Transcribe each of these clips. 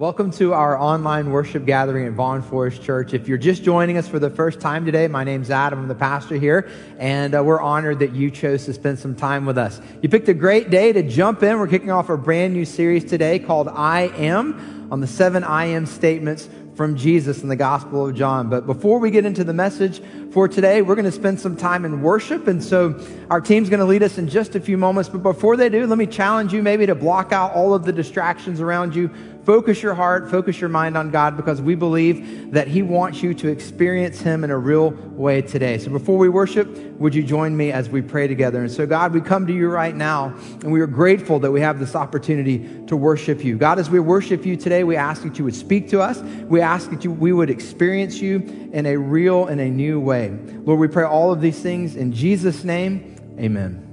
Welcome to our online worship gathering at Vaughn Forest Church. If you're just joining us for the first time today, my name's Adam. I'm the pastor here, and uh, we're honored that you chose to spend some time with us. You picked a great day to jump in. We're kicking off a brand new series today called I Am on the seven I Am statements from Jesus in the Gospel of John. But before we get into the message for today, we're going to spend some time in worship. And so our team's going to lead us in just a few moments. But before they do, let me challenge you maybe to block out all of the distractions around you Focus your heart, focus your mind on God because we believe that He wants you to experience Him in a real way today. So before we worship, would you join me as we pray together? And so, God, we come to you right now and we are grateful that we have this opportunity to worship you. God, as we worship you today, we ask that you would speak to us. We ask that you, we would experience you in a real and a new way. Lord, we pray all of these things in Jesus' name. Amen.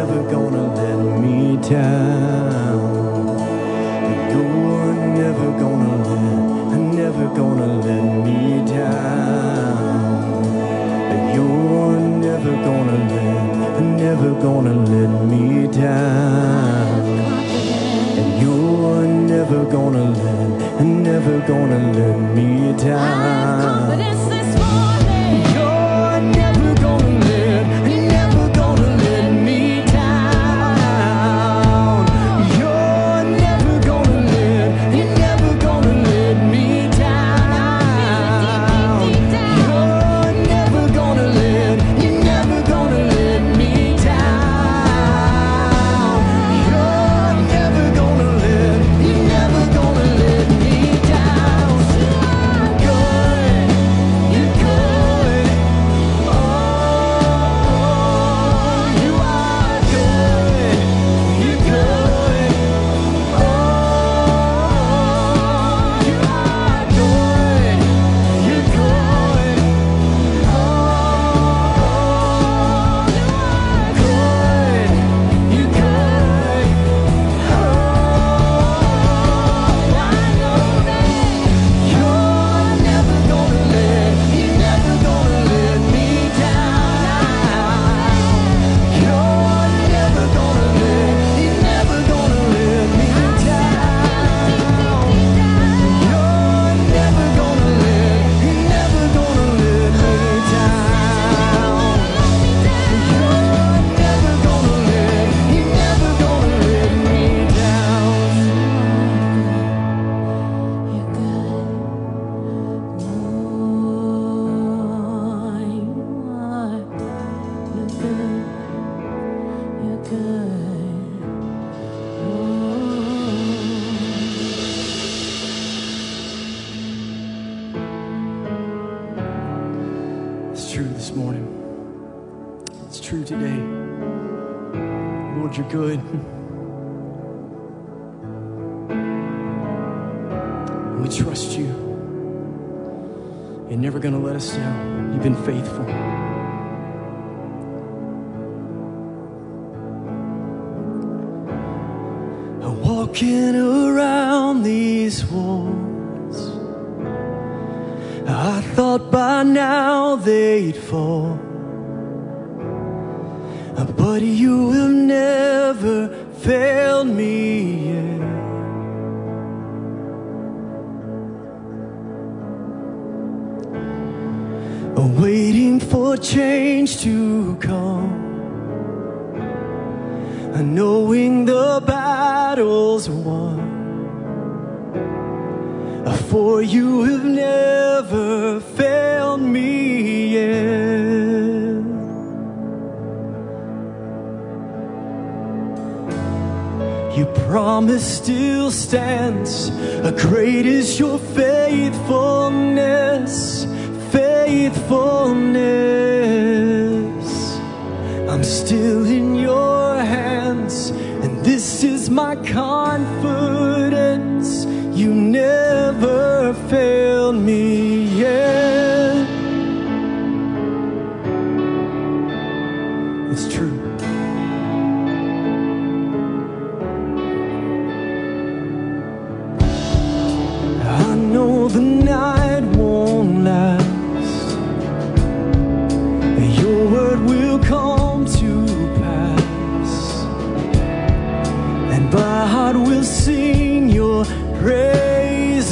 never gonna let me down. You're never gonna let, never gonna let me down. You're never gonna let, never gonna let me down. And you're never gonna let, never gonna let me down. promise still stands. Great is your faithfulness, faithfulness. I'm still in your hands, and this is my confidence. You never failed me yet.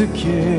a kid.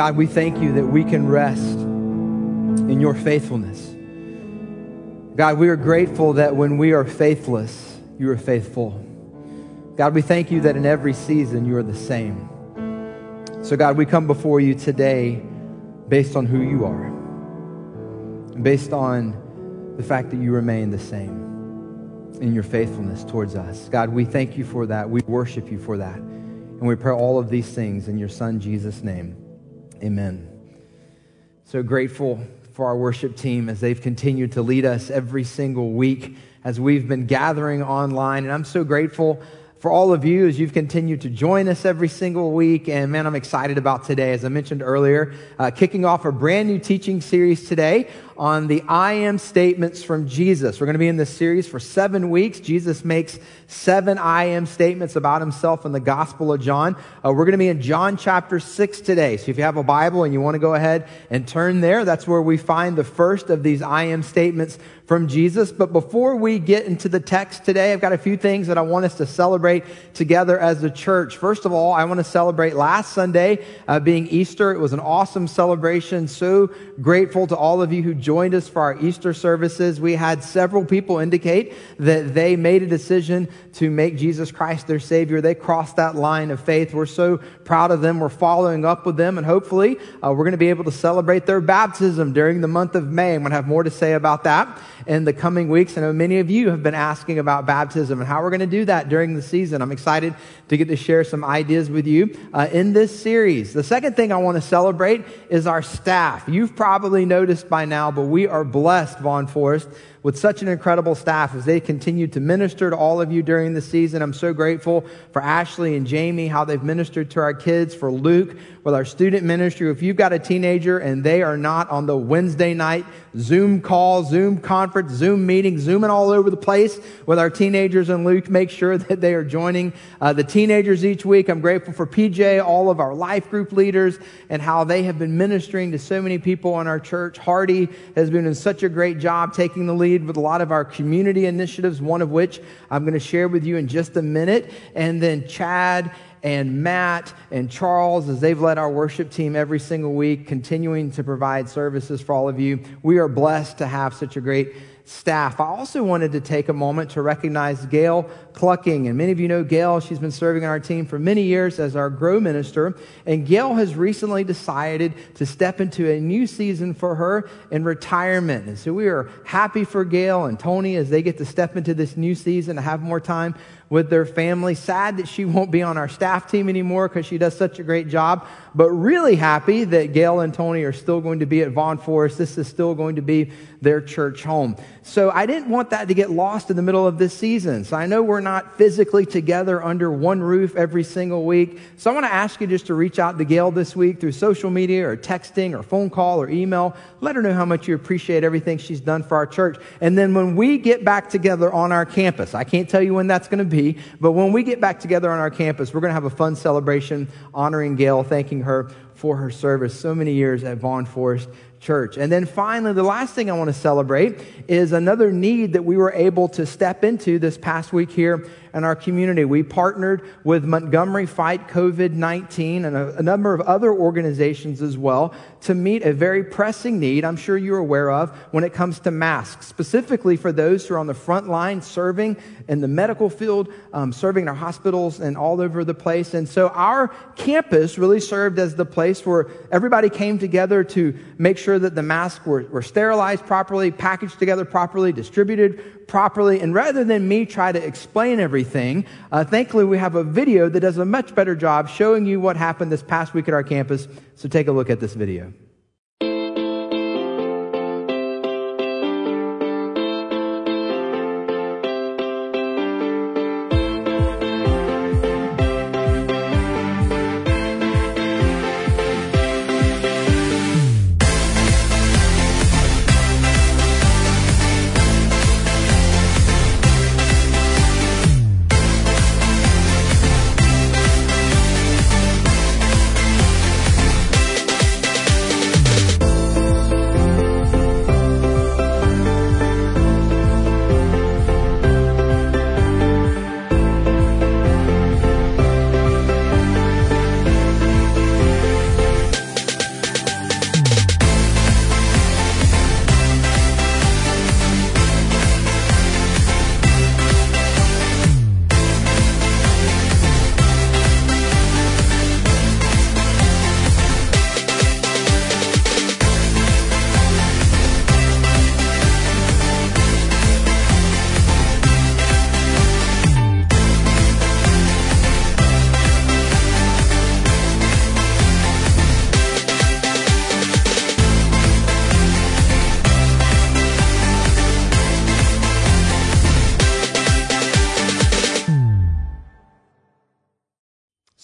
God, we thank you that we can rest in your faithfulness. God, we are grateful that when we are faithless, you are faithful. God, we thank you that in every season you are the same. So, God, we come before you today based on who you are, based on the fact that you remain the same in your faithfulness towards us. God, we thank you for that. We worship you for that. And we pray all of these things in your Son, Jesus' name. Amen. So grateful for our worship team as they've continued to lead us every single week as we've been gathering online. And I'm so grateful for all of you as you've continued to join us every single week. And man, I'm excited about today. As I mentioned earlier, uh, kicking off a brand new teaching series today on the I am statements from Jesus. We're going to be in this series for seven weeks. Jesus makes seven I am statements about himself in the Gospel of John. Uh, we're going to be in John chapter six today. So if you have a Bible and you want to go ahead and turn there, that's where we find the first of these I am statements from Jesus. But before we get into the text today, I've got a few things that I want us to celebrate together as a church. First of all, I want to celebrate last Sunday uh, being Easter. It was an awesome celebration. So grateful to all of you who joined joined us for our Easter services. We had several people indicate that they made a decision to make Jesus Christ their Savior. They crossed that line of faith. We're so proud of them. We're following up with them, and hopefully, uh, we're going to be able to celebrate their baptism during the month of May. I'm going to have more to say about that in the coming weeks. I know many of you have been asking about baptism and how we're going to do that during the season. I'm excited to get to share some ideas with you uh, in this series. The second thing I want to celebrate is our staff. You've probably noticed by now, but we are blessed, Vaughn Forest, with such an incredible staff as they continue to minister to all of you during the season. I'm so grateful for Ashley and Jamie, how they've ministered to our kids, for Luke with our student ministry. If you've got a teenager and they are not on the Wednesday night Zoom call, Zoom conference, Zoom meeting, Zooming all over the place with our teenagers and Luke, make sure that they are joining uh, the teenagers each week. I'm grateful for PJ, all of our life group leaders, and how they have been ministering to so many people in our church. Hardy has been in such a great job taking the lead with a lot of our community initiatives, one of which I'm going to share with you in just a minute. And then Chad and Matt and Charles as they've led our worship team every single week, continuing to provide services for all of you. We are blessed to have such a great staff. I also wanted to take a moment to recognize Gail Clucking. And many of you know Gail. She's been serving on our team for many years as our Grow Minister. And Gail has recently decided to step into a new season for her in retirement. And so we are happy for Gail and Tony as they get to step into this new season to have more time with their family. Sad that she won't be on our staff team anymore because she does such a great job, but really happy that Gail and Tony are still going to be at Vaughn Forest. This is still going to be their church home. So I didn't want that to get lost in the middle of this season. So I know we're not physically together under one roof every single week. So I want to ask you just to reach out to Gail this week through social media or texting or phone call or email. Let her know how much you appreciate everything she's done for our church. And then when we get back together on our campus, I can't tell you when that's going to be, but when we get back together on our campus, we're going to have a fun celebration honoring Gail, thanking her for her service so many years at Vaughn Forest Church. And then finally, the last thing I want to celebrate is another need that we were able to step into this past week here in our community. We partnered with Montgomery Fight COVID 19 and a, a, number of other organizations as well to meet a very pressing need I'm sure you're aware of when it comes to masks, specifically for those who are on the front line serving in the medical field, um, serving in our hospitals and all over the place. And so our campus really served as the place where everybody came together to make sure that the masks were, were sterilized properly, packaged together properly, distributed properly. And rather than me try to explain everything, uh, thankfully we have a video that does a much better job showing you what happened this past week at our campus. So take a look at this video.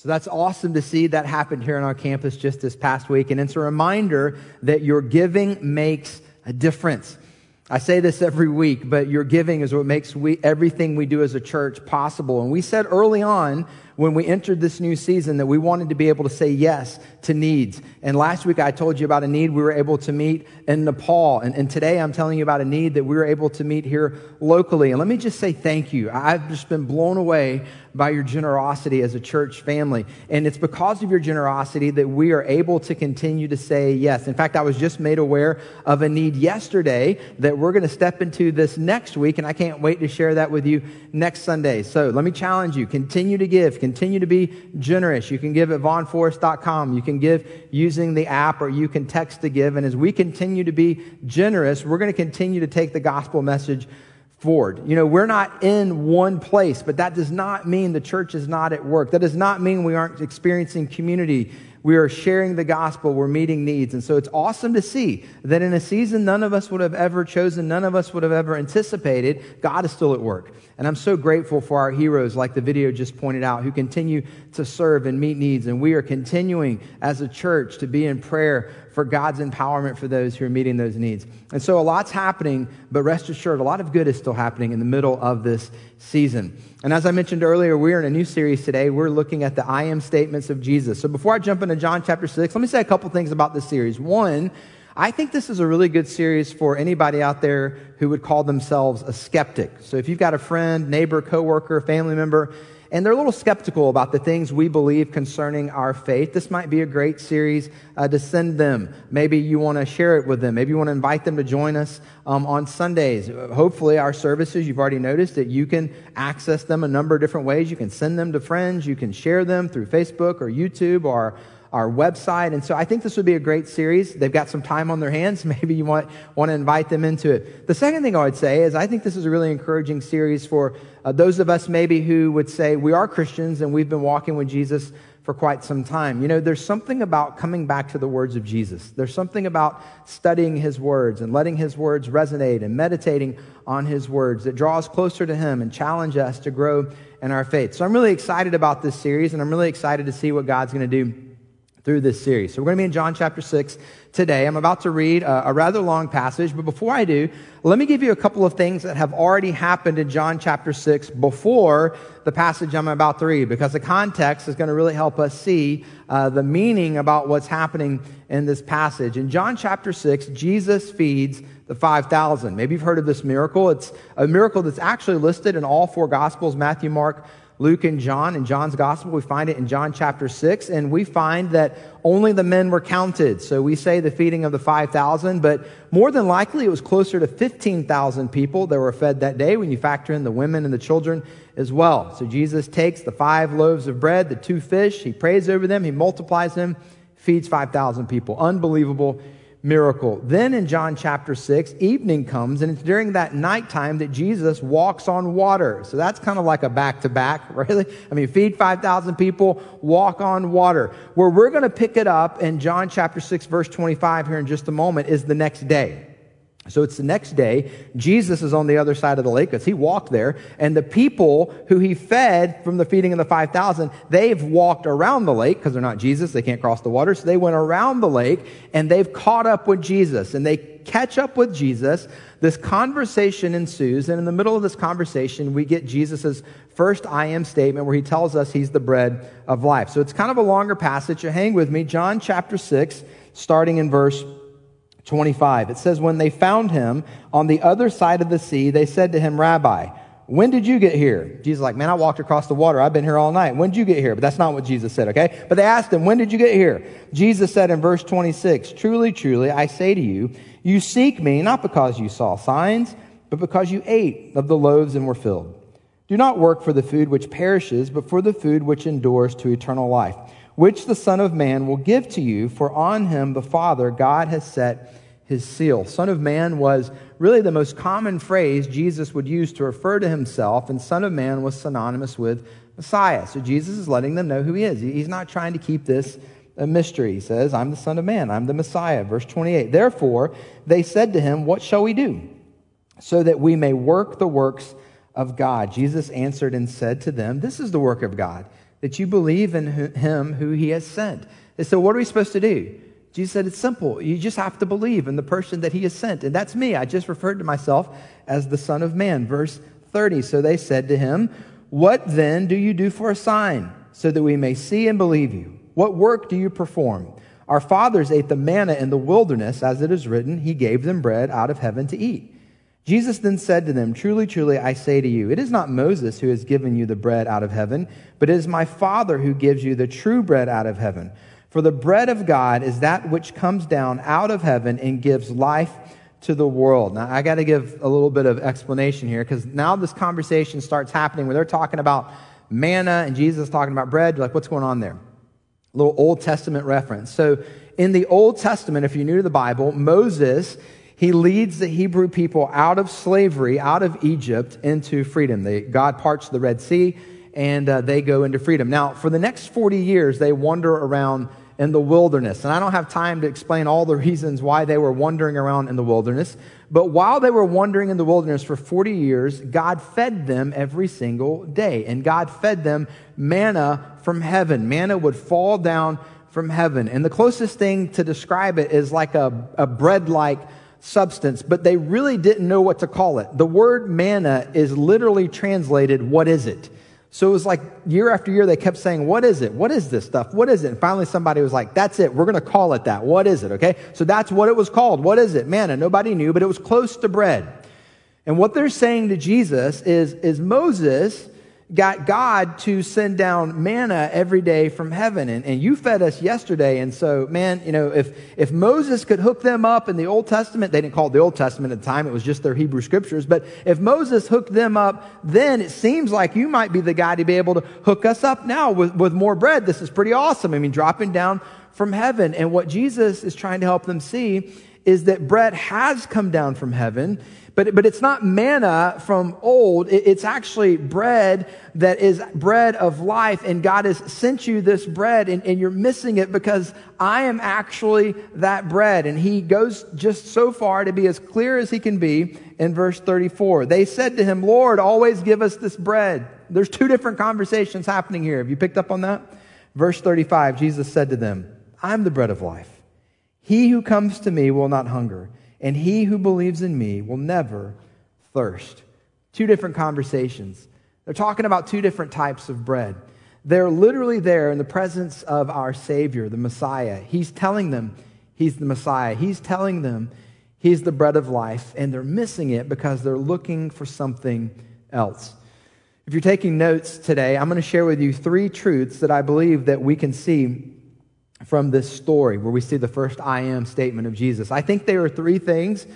So that's awesome to see that happened here on our campus just this past week. And it's a reminder that your giving makes a difference. I say this every week, but your giving is what makes we, everything we do as a church possible. And we said early on when we entered this new season that we wanted to be able to say yes to needs. And last week I told you about a need we were able to meet in Nepal. And, and today I'm telling you about a need that we were able to meet here locally. And let me just say thank you. I've just been blown away by your generosity as a church family. And it's because of your generosity that we are able to continue to say yes. In fact, I was just made aware of a need yesterday that we're going to step into this next week, and I can't wait to share that with you next Sunday. So let me challenge you continue to give, continue to be generous. You can give at vaughnforest.com. You can give using the app, or you can text to give. And as we continue to be generous, we're going to continue to take the gospel message forward. You know, we're not in one place, but that does not mean the church is not at work. That does not mean we aren't experiencing community. We are sharing the gospel. We're meeting needs. And so it's awesome to see that in a season none of us would have ever chosen, none of us would have ever anticipated, God is still at work. And I'm so grateful for our heroes, like the video just pointed out, who continue to serve and meet needs. And we are continuing as a church to be in prayer for God's empowerment for those who are meeting those needs. And so a lot's happening, but rest assured, a lot of good is still happening in the middle of this season. And as I mentioned earlier, we're in a new series today. We're looking at the I am statements of Jesus. So before I jump into John chapter 6, let me say a couple things about this series. One, I think this is a really good series for anybody out there who would call themselves a skeptic. So if you've got a friend, neighbor, coworker, family member, and they're a little skeptical about the things we believe concerning our faith. This might be a great series uh, to send them. Maybe you want to share it with them. Maybe you want to invite them to join us um, on Sundays. Hopefully, our services, you've already noticed that you can access them a number of different ways. You can send them to friends, you can share them through Facebook or YouTube or our website. And so I think this would be a great series. They've got some time on their hands. Maybe you want, want to invite them into it. The second thing I would say is I think this is a really encouraging series for uh, those of us maybe who would say we are Christians and we've been walking with Jesus for quite some time. You know, there's something about coming back to the words of Jesus. There's something about studying his words and letting his words resonate and meditating on his words that draw us closer to him and challenge us to grow in our faith. So I'm really excited about this series and I'm really excited to see what God's going to do through this series. So we're going to be in John chapter 6 today. I'm about to read a, a, rather long passage, but before I do, let me give you a couple of things that have already happened in John chapter 6 before the passage I'm about to read, because the context is going to really help us see uh, the meaning about what's happening in this passage. In John chapter 6, Jesus feeds the 5,000. Maybe you've heard of this miracle. It's a miracle that's actually listed in all four Gospels, Matthew, Mark, Luke and John. In John's gospel, we find it in John chapter 6, and we find that only the men were counted. So we say the feeding of the 5,000, but more than likely it was closer to 15,000 people that were fed that day when you factor in the women and the children as well. So Jesus takes the five loaves of bread, the two fish, he prays over them, he multiplies them, feeds 5,000 people. Unbelievable miracle. Then in John chapter 6, evening comes, and it's during that nighttime that Jesus walks on water. So that's kind of like a back to back, really. I mean, feed 5,000 people, walk on water. Where we're going to pick it up in John chapter 6, verse 25 here in just a moment is the next day. So it's the next day. Jesus is on the other side of the lake because he walked there. And the people who he fed from the feeding of the 5,000, they've walked around the lake because they're not Jesus. They can't cross the water. So they went around the lake and they've caught up with Jesus and they catch up with Jesus. This conversation ensues. And in the middle of this conversation, we get Jesus' first I am statement where he tells us he's the bread of life. So it's kind of a longer passage. So hang with me. John chapter 6, starting in verse 25. It says, When they found him on the other side of the sea, they said to him, Rabbi, when did you get here? Jesus like, man, I walked across the water. I've been here all night. When did you get here? But that's not what Jesus said, okay? But they asked him, when did you get here? Jesus said in verse 26, truly, truly, I say to you, you seek me not because you saw signs, but because you ate of the loaves and were filled. Do not work for the food which perishes, but for the food which endures to eternal life which the Son of Man will give to you, for on him the Father God has set his seal. Son of Man was really the most common phrase Jesus would use to refer to himself, and Son of Man was synonymous with Messiah. So Jesus is letting them know who he is. He's not trying to keep this a mystery. He says, I'm the Son of Man, I'm the Messiah. Verse 28. Therefore, they said to him, What shall we do? So that we may work the works of God. Jesus answered and said to them, This is the work of God that you believe in him who he has sent. They said, What are we supposed to do? Jesus said, It's simple. You just have to believe in the person that he has sent. And that's me. I just referred to myself as the Son of Man. Verse 30. So they said to him, What then do you do for a sign? so that we may see and believe you. What work do you perform? Our fathers ate the manna in the wilderness, as it is written, He gave them bread out of heaven to eat. Jesus then said to them, Truly, truly, I say to you, it is not Moses who has given you the bread out of heaven, but it is my Father who gives you the true bread out of heaven. For the bread of God is that which comes down out of heaven and gives life to the world. Now, I got to give a little bit of explanation here because now this conversation starts happening where they're talking about manna and Jesus talking about bread. You're like, what's going on there? A little Old Testament reference. So, in the Old Testament, if you're new to the Bible, Moses, he leads the Hebrew people out of slavery, out of Egypt, into freedom. They, God parts the Red Sea and uh, they go into freedom. Now, for the next 40 years, they wander around in the wilderness. And I don't have time to explain all the reasons why they were wandering around in the wilderness. But while they were wandering in the wilderness for 40 years, God fed them every single day. And God fed them manna from heaven. Manna would fall down from heaven. And the closest thing to describe it is like a, a bread like substance, but they really didn't know what to call it. The word manna is literally translated, what is it? So it was like year after year, they kept saying, What is it? What is this stuff? What is it? And finally, somebody was like, That's it. We're going to call it that. What is it? Okay. So that's what it was called. What is it? Manna. Nobody knew, but it was close to bread. And what they're saying to Jesus is, is Moses got God to send down manna every day from heaven. And, and you fed us yesterday. And so, man, you know, if, if Moses could hook them up in the Old Testament, they didn't call it the Old Testament at the time, it was just their Hebrew scriptures. But if Moses hooked them up, then it seems like you might be the guy to be able to hook us up now with, with more bread. This is pretty awesome. I mean, dropping down from heaven. And what Jesus is trying to help them see is that bread has come down from heaven but, but it's not manna from old. It's actually bread that is bread of life. And God has sent you this bread and, and you're missing it because I am actually that bread. And he goes just so far to be as clear as he can be in verse 34. They said to him, Lord, always give us this bread. There's two different conversations happening here. Have you picked up on that? Verse 35, Jesus said to them, I'm the bread of life. He who comes to me will not hunger and he who believes in me will never thirst. Two different conversations. They're talking about two different types of bread. They're literally there in the presence of our Savior, the Messiah. He's telling them he's the Messiah. He's telling them he's the bread of life, and they're missing it because they're looking for something else. If you're taking notes today, I'm going to share with you three truths that I believe that we can see from this story where we see the first I am statement of Jesus. I think there are three things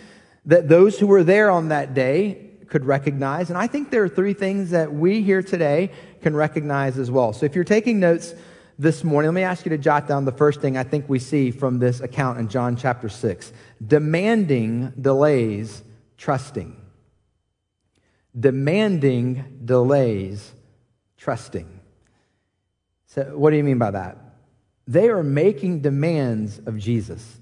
that those who were there on that day could recognize. And I think there are three things that we here today can recognize as well. So if you're taking notes this morning, let me ask you to jot down the first thing I think we see from this account in John chapter 6 demanding delays, trusting. Demanding delays, trusting. So, what do you mean by that? They are making demands of Jesus.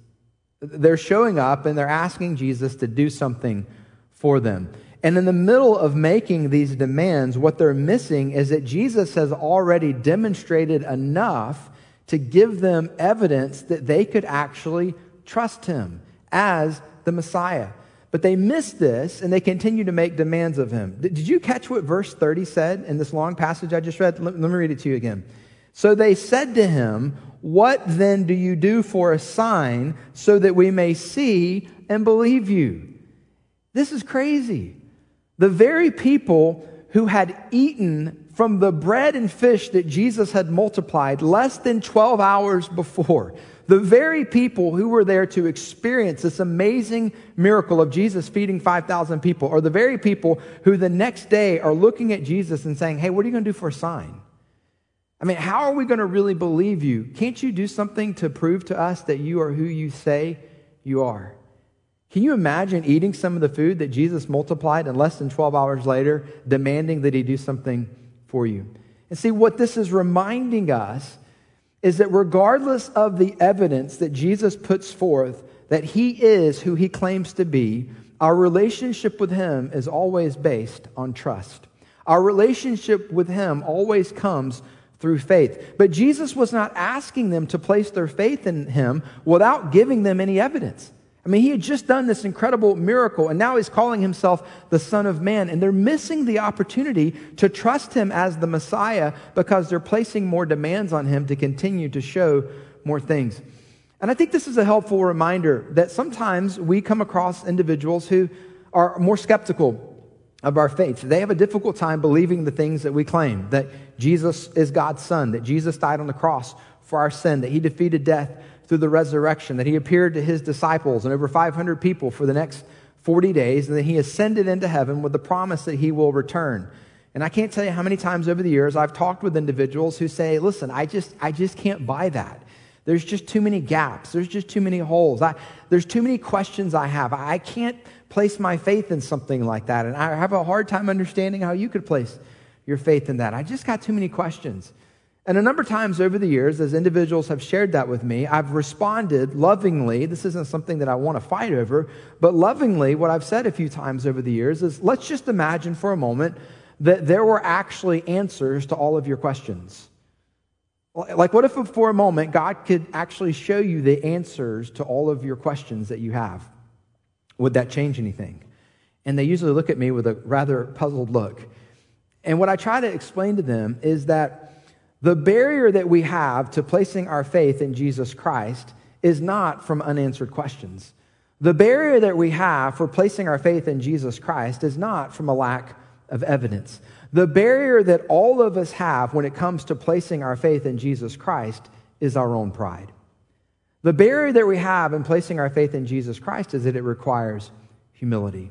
They're showing up and they're asking Jesus to do something for them. And in the middle of making these demands, what they're missing is that Jesus has already demonstrated enough to give them evidence that they could actually trust him as the Messiah. But they miss this and they continue to make demands of him. Did you catch what verse 30 said in this long passage I just read? Let me read it to you again. So they said to him, what then do you do for a sign so that we may see and believe you? This is crazy. The very people who had eaten from the bread and fish that Jesus had multiplied less than 12 hours before, the very people who were there to experience this amazing miracle of Jesus feeding 5,000 people are the very people who the next day are looking at Jesus and saying, Hey, what are you going to do for a sign? I mean, how are we going to really believe you? Can't you do something to prove to us that you are who you say you are? Can you imagine eating some of the food that Jesus multiplied and less than 12 hours later demanding that he do something for you? And see, what this is reminding us is that regardless of the evidence that Jesus puts forth that he is who he claims to be, our relationship with him is always based on trust. Our relationship with him always comes through faith. But Jesus was not asking them to place their faith in him without giving them any evidence. I mean, he had just done this incredible miracle, and now he's calling himself the Son of Man. And they're missing the opportunity to trust him as the Messiah because they're placing more demands on him to continue to show more things. And I think this is a helpful reminder that sometimes we come across individuals who are more skeptical of our faith. They have a difficult time believing the things that we claim that Jesus is God's Son, that Jesus died on the cross for our sin, that he defeated death through the resurrection, that he appeared to his disciples and over 500 people for the next 40 days, and that he ascended into heaven with the promise that he will return. And I can't tell you how many times over the years I've talked with individuals who say, listen, I just, I just can't buy that. There's just too many gaps. There's just too many holes. I, there's too many questions I have. I can't place my faith in something like that. And I have a hard time understanding how you could place your faith in that. I just got too many questions. And a number of times over the years, as individuals have shared that with me, I've responded lovingly. This isn't something that I want to fight over, but lovingly, what I've said a few times over the years is let's just imagine for a moment that there were actually answers to all of your questions. Like, what if for a moment God could actually show you the answers to all of your questions that you have? Would that change anything? And they usually look at me with a rather puzzled look. And what I try to explain to them is that the barrier that we have to placing our faith in Jesus Christ is not from unanswered questions. The barrier that we have for placing our faith in Jesus Christ is not from a lack of evidence. The barrier that all of us have when it comes to placing our faith in Jesus Christ is our own pride. The barrier that we have in placing our faith in Jesus Christ is that it requires humility.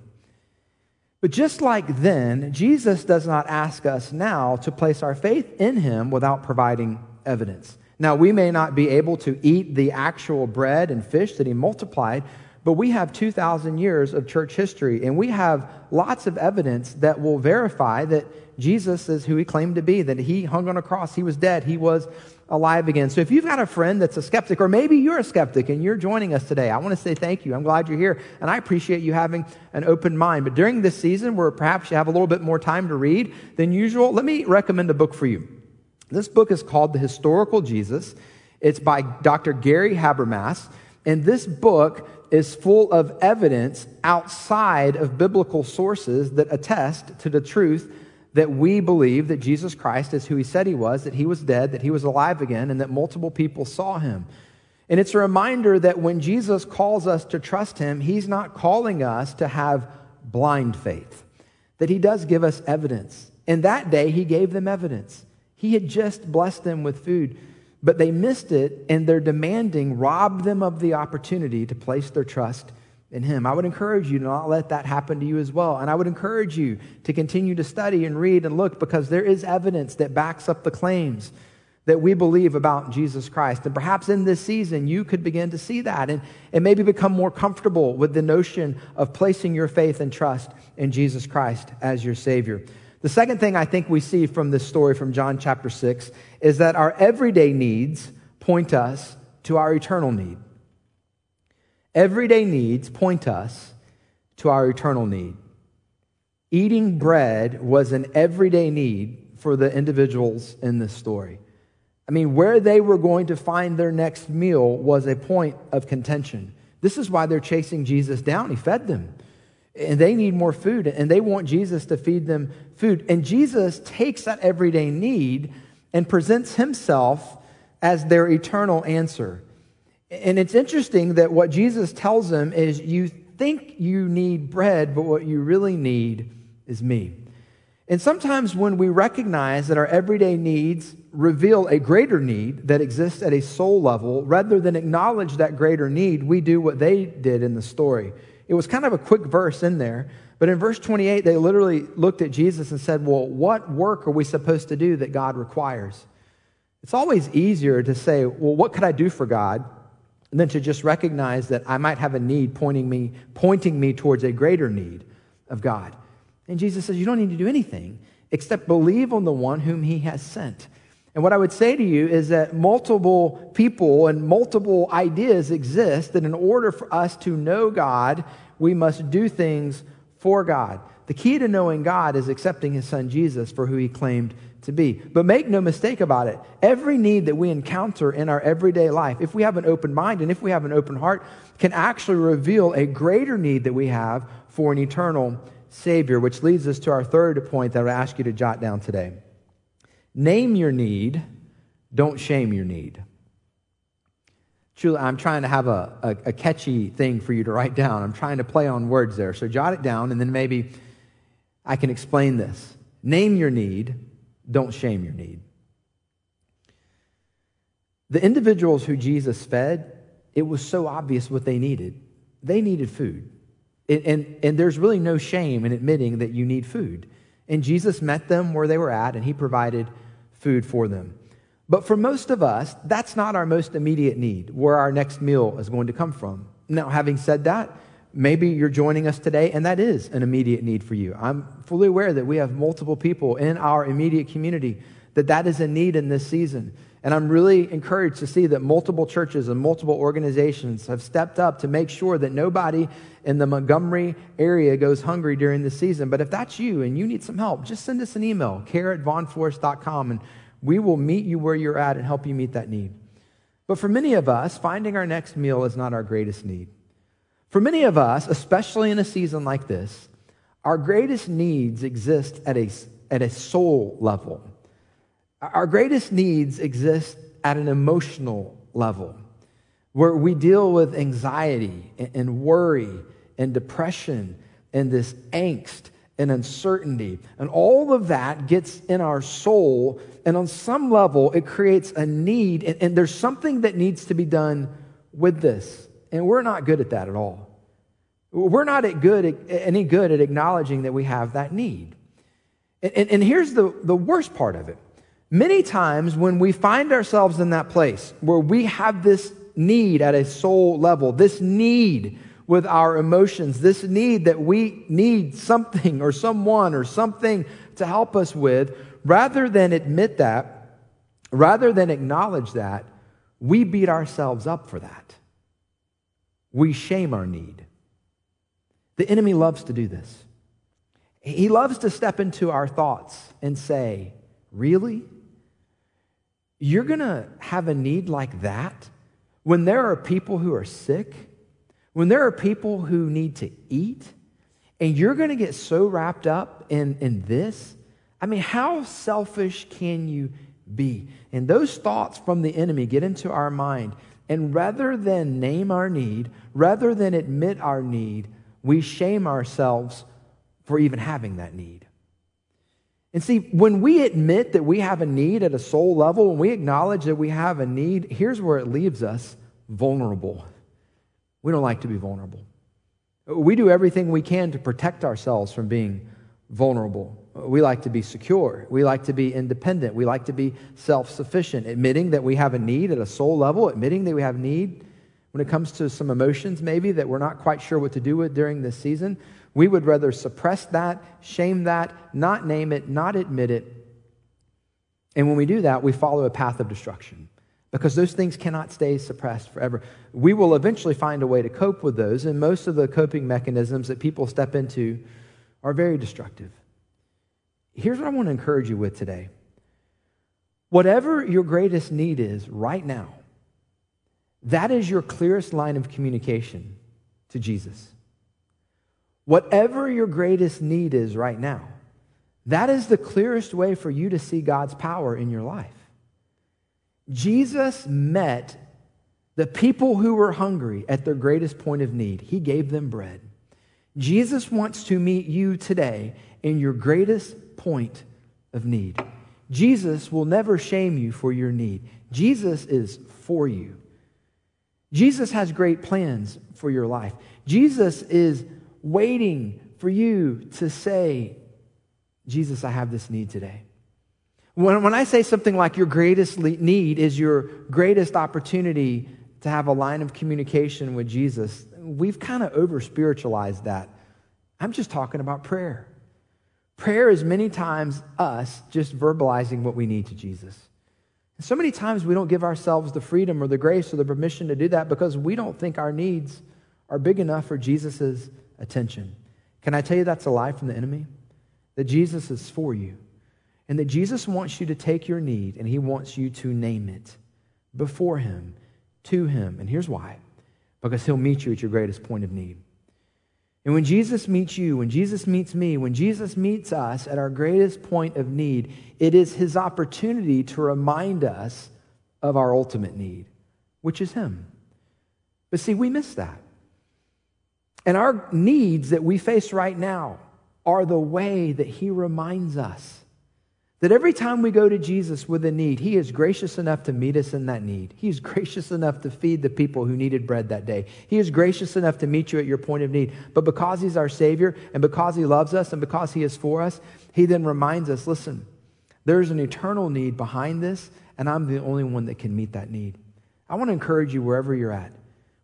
But just like then, Jesus does not ask us now to place our faith in him without providing evidence. Now, we may not be able to eat the actual bread and fish that he multiplied, but we have 2,000 years of church history, and we have lots of evidence that will verify that Jesus is who he claimed to be, that he hung on a cross, he was dead, he was alive again. So if you've got a friend that's a skeptic, or maybe you're a skeptic and you're joining us today, I want to say thank you. I'm glad you're here, and I appreciate you having an open mind. But during this season, where perhaps you have a little bit more time to read than usual, let me recommend a book for you. This book is called The Historical Jesus. It's by Dr. Gary Habermas. And this book is full of evidence outside of biblical sources that attest to the truth that we believe that Jesus Christ is who he said he was, that he was dead, that he was alive again, and that multiple people saw him. And it's a reminder that when Jesus calls us to trust him, he's not calling us to have blind faith, that he does give us evidence. And that day, he gave them evidence. He had just blessed them with food, but they missed it, and their demanding robbed them of the opportunity to place their trust in Him. I would encourage you to not let that happen to you as well. And I would encourage you to continue to study and read and look because there is evidence that backs up the claims that we believe about Jesus Christ. And perhaps in this season, you could begin to see that and, and maybe become more comfortable with the notion of placing your faith and trust in Jesus Christ as your Savior. The second thing I think we see from this story from John chapter 6 is that our everyday needs point us to our eternal need. Everyday needs point us to our eternal need. Eating bread was an everyday need for the individuals in this story. I mean, where they were going to find their next meal was a point of contention. This is why they're chasing Jesus down. He fed them. And they need more food, and they want Jesus to feed them food. And Jesus takes that everyday need and presents himself as their eternal answer. And it's interesting that what Jesus tells them is you think you need bread, but what you really need is me. And sometimes when we recognize that our everyday needs reveal a greater need that exists at a soul level, rather than acknowledge that greater need, we do what they did in the story. It was kind of a quick verse in there, but in verse 28, they literally looked at Jesus and said, Well, what work are we supposed to do that God requires? It's always easier to say, Well, what could I do for God? than to just recognize that I might have a need pointing me, pointing me towards a greater need of God. And Jesus says, You don't need to do anything except believe on the one whom he has sent. And what I would say to you is that multiple people and multiple ideas exist that in order for us to know God, we must do things for God. The key to knowing God is accepting his son Jesus for who he claimed to be. But make no mistake about it. Every need that we encounter in our everyday life, if we have an open mind and if we have an open heart, can actually reveal a greater need that we have for an eternal Savior, which leads us to our third point that I ask you to jot down today. Name your need, don't shame your need. Truly, I'm trying to have a, a, a, catchy thing for you to write down. I'm trying to play on words there. So jot it down, and then maybe I can explain this. Name your need, don't shame your need. The individuals who Jesus fed, it was so obvious what they needed. They needed food. And, and, and there's really no shame in admitting that you need food. And Jesus met them where they were at, and he provided food for them. But for most of us, that's not our most immediate need, where our next meal is going to come from. Now, having said that, maybe you're joining us today, and that is an immediate need for you. I'm fully aware that we have multiple people in our immediate community that that is a need in this season. And I'm really encouraged to see that multiple churches and multiple organizations have stepped up to make sure that nobody in the Montgomery area goes hungry during the season. But if that's you and you need some help, just send us an email, care at vaughnforest.com, and we will meet you where you're at and help you meet that need. But for many of us, finding our next meal is not our greatest need. For many of us, especially in a season like this, our greatest needs exist at a, at a soul level. Our greatest needs exist at an emotional level where we deal with anxiety and worry and depression and this angst and uncertainty. And all of that gets in our soul. And on some level, it creates a need. And, and, there's something that needs to be done with this. And we're not good at that at all. We're not at good, any good at acknowledging that we have that need. And, and, and here's the, the worst part of it. Many times when we find ourselves in that place where we have this need at a soul level, this need with our emotions, this need that we need something or someone or something to help us with, rather than admit that, rather than acknowledge that, we beat ourselves up for that. We shame our need. The enemy loves to do this. He loves to step into our thoughts and say, Really? You're going to have a need like that when there are people who are sick, when there are people who need to eat, and you're going to get so wrapped up in, in this? I mean, how selfish can you be? And those thoughts from the enemy get into our mind. And rather than name our need, rather than admit our need, we shame ourselves for even having that need. And see, when we admit that we have a need at a soul level, when we acknowledge that we have a need, here's where it leaves us vulnerable. We don't like to be vulnerable. We do everything we can to protect ourselves from being vulnerable. We like to be secure. We like to be independent. We like to be self sufficient. Admitting that we have a need at a soul level, admitting that we have need when it comes to some emotions, maybe that we're not quite sure what to do with during this season, we would rather suppress that, shame that, not name it, not admit it. And when we do that, we follow a path of destruction because those things cannot stay suppressed forever. We will eventually find a way to cope with those, and most of the coping mechanisms that people step into are very destructive. Here's what I want to encourage you with today whatever your greatest need is right now, that is your clearest line of communication to Jesus. Whatever your greatest need is right now, that is the clearest way for you to see God's power in your life. Jesus met the people who were hungry at their greatest point of need. He gave them bread. Jesus wants to meet you today in your greatest point of need. Jesus will never shame you for your need. Jesus is for you. Jesus has great plans for your life. Jesus is waiting for you to say, Jesus, I have this need today. When, when I say something like your greatest need is your greatest opportunity to have a line of communication with Jesus, we've kind of over spiritualized that. I'm just talking about prayer. Prayer is many times us just verbalizing what we need to Jesus. And so many times we don't give ourselves the freedom or the grace or the permission to do that because we don't think our needs are big enough for Jesus' attention. Can I tell you that's a lie from the enemy? That Jesus is for you. And that Jesus wants you to take your need and he wants you to name it before him, to him. And here's why because he'll meet you at your greatest point of need. And when Jesus meets you, when Jesus meets me, when Jesus meets us at our greatest point of need, it is his opportunity to remind us of our ultimate need, which is him. But see, we miss that. And our needs that we face right now are the way that he reminds us that every time we go to Jesus with a need, He is gracious enough to meet us in that need. He is gracious enough to feed the people who needed bread that day. He is gracious enough to meet you at your point of need. But because He's our Savior and because He loves us and because He is for us, He then reminds us listen, there's an eternal need behind this, and I'm the only one that can meet that need. I want to encourage you wherever you're at,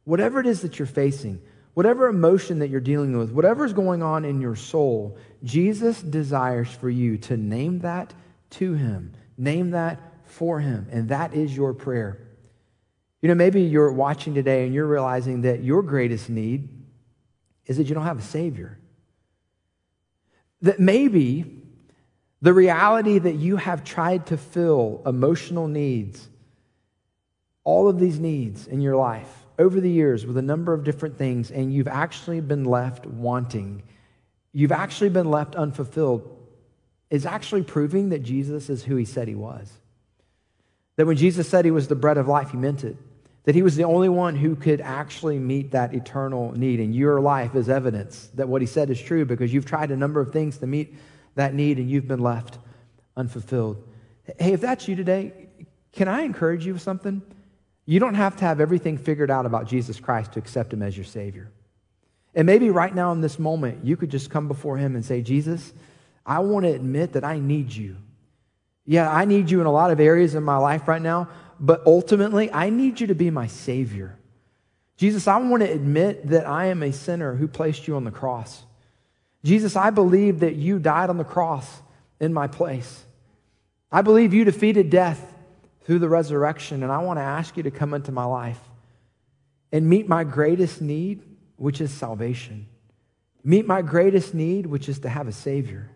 whatever it is that you're facing, whatever emotion that you're dealing with, whatever's going on in your soul, Jesus desires for you to name that to him. Name that for him. And that is your prayer. You know, maybe you're watching today and you're realizing that your greatest need is that you don't have a Savior. That maybe the reality that you have tried to fill emotional needs, all of these needs in your life over the years with a number of different things, and you've actually been left wanting. You've actually been left unfulfilled is actually proving that Jesus is who he said he was. That when Jesus said he was the bread of life, he meant it. That he was the only one who could actually meet that eternal need. And your life is evidence that what he said is true because you've tried a number of things to meet that need and you've been left unfulfilled. Hey, if that's you today, can I encourage you with something? You don't have to have everything figured out about Jesus Christ to accept him as your Savior. And maybe right now in this moment, you could just come before him and say, Jesus, I want to admit that I need you. Yeah, I need you in a lot of areas in my life right now, but ultimately, I need you to be my Savior. Jesus, I want to admit that I am a sinner who placed you on the cross. Jesus, I believe that you died on the cross in my place. I believe you defeated death through the resurrection, and I want to ask you to come into my life and meet my greatest need, which is salvation. Meet my greatest need, which is to have a Savior.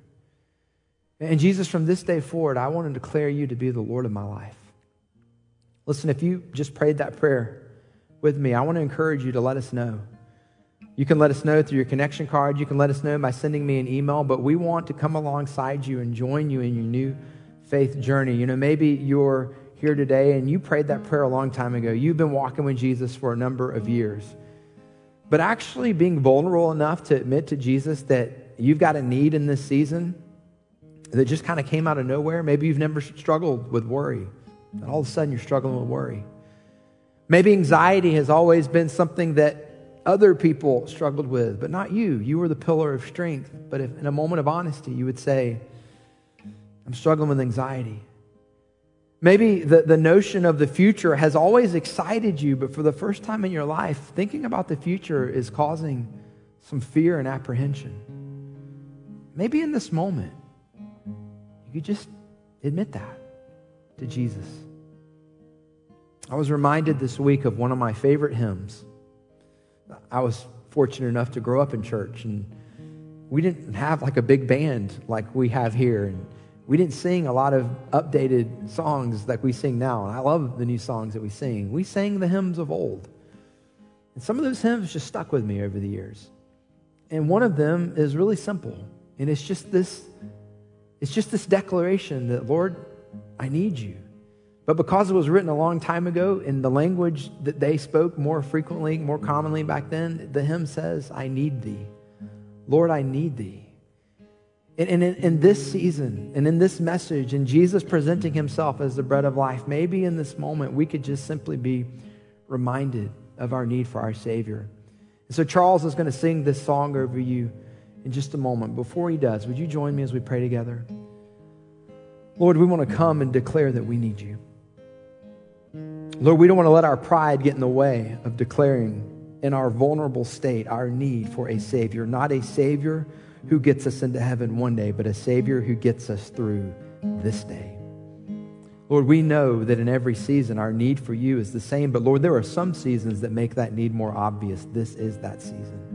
And Jesus, from this day forward, I want to declare you to be the Lord of my life. Listen, if you just prayed that prayer with me, I want to encourage you to let us know. You can let us know through your connection card. You can let us know by sending me an email, but we want to come alongside you and join you in your new faith journey. You know, maybe you're here today and you prayed that prayer a long time ago. You've been walking with Jesus for a number of years. But actually being vulnerable enough to admit to Jesus that you've got a need in this season that just kind of came out of nowhere. Maybe you've never struggled with worry, and all of a sudden you're struggling with worry. Maybe anxiety has always been something that other people struggled with, but not you. You were the pillar of strength. But if in a moment of honesty, you would say, I'm struggling with anxiety. Maybe the, the notion of the future has always excited you, but for the first time in your life, thinking about the future is causing some fear and apprehension. Maybe in this moment, you could just admit that to Jesus. I was reminded this week of one of my favorite hymns. I was fortunate enough to grow up in church, and we didn't have like a big band like we have here. And we didn't sing a lot of updated songs like we sing now. And I love the new songs that we sing. We sang the hymns of old. And some of those hymns just stuck with me over the years. And one of them is really simple. And it's just this it's just this declaration that, Lord, I need you. But because it was written a long time ago in the language that they spoke more frequently, more commonly back then, the hymn says, I need thee. Lord, I need thee. And in, in, this season and in this message, and Jesus presenting himself as the bread of life, maybe in this moment we could just simply be reminded of our need for our Savior. And so Charles is going to sing this song over you in just a moment. Before he does, would you join me as we pray together? Lord, we want to come and declare that we need you. Lord, we don't want to let our pride get in the way of declaring in our vulnerable state our need for a Savior, not a Savior who gets us into heaven one day, but a Savior who gets us through this day. Lord, we know that in every season our need for you is the same, but Lord, there are some seasons that make that need more obvious. This is that season.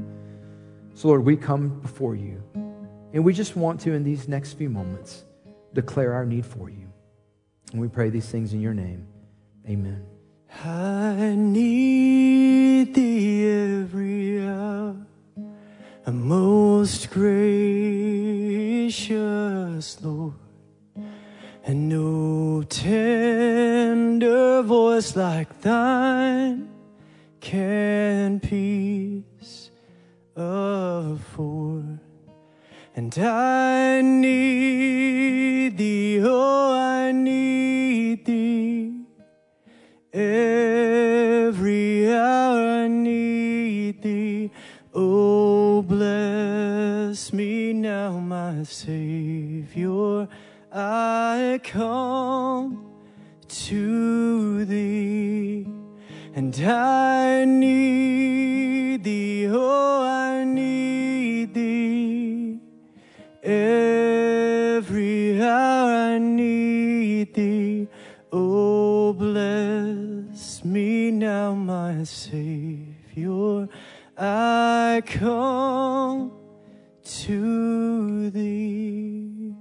So, Lord, we come before you, and we just want to, in these next few moments, declare our need for you. And we pray these things in your name. Amen. I need thee every hour, most gracious Lord, and no tender voice like thine can peace And I need thee, oh, I need thee. Every hour I need thee. Oh, bless me now, my Savior. I come to thee, and I need thee. Oh, Every hour I need thee. Oh, bless me now, my Savior. I come to thee.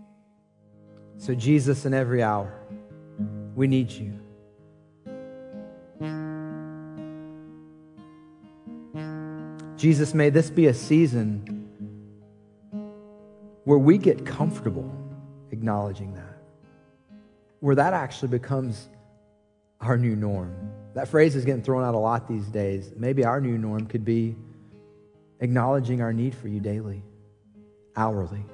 So, Jesus, in every hour, we need you. Jesus, may this be a season where we get comfortable acknowledging that, where that actually becomes our new norm. That phrase is getting thrown out a lot these days. Maybe our new norm could be acknowledging our need for you daily, hourly.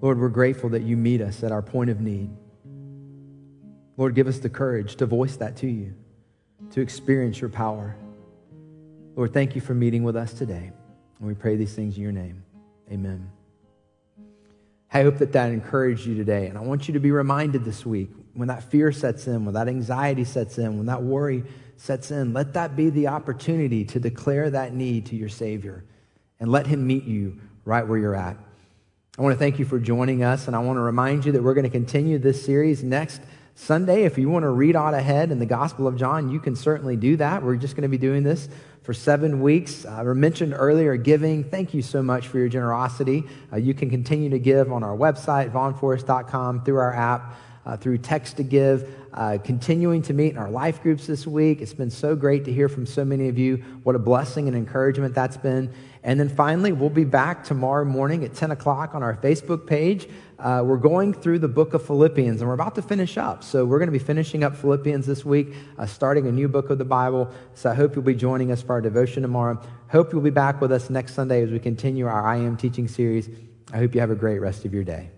Lord, we're grateful that you meet us at our point of need. Lord, give us the courage to voice that to you, to experience your power. Lord, thank you for meeting with us today. And we pray these things in your name. Amen. I hope that that encouraged you today. And I want you to be reminded this week when that fear sets in, when that anxiety sets in, when that worry sets in, let that be the opportunity to declare that need to your Savior and let Him meet you right where you're at. I want to thank you for joining us, and I want to remind you that we're going to continue this series next Sunday. If you want to read on ahead in the Gospel of John, you can certainly do that. We're just going to be doing this for seven weeks. Uh, I mentioned earlier giving. Thank you so much for your generosity. Uh, you can continue to give on our website, vaughnforest.com, through our app, uh, through text to give. Uh, continuing to meet in our life groups this week. It's been so great to hear from so many of you. What a blessing and encouragement that's been. And then finally, we'll be back tomorrow morning at 10 o'clock on our Facebook page. Uh, we're going through the book of Philippians and we're about to finish up. So we're going to be finishing up Philippians this week, uh, starting a new book of the Bible. So I hope you'll be joining us for our devotion tomorrow. Hope you'll be back with us next Sunday as we continue our I Am teaching series. I hope you have a great rest of your day.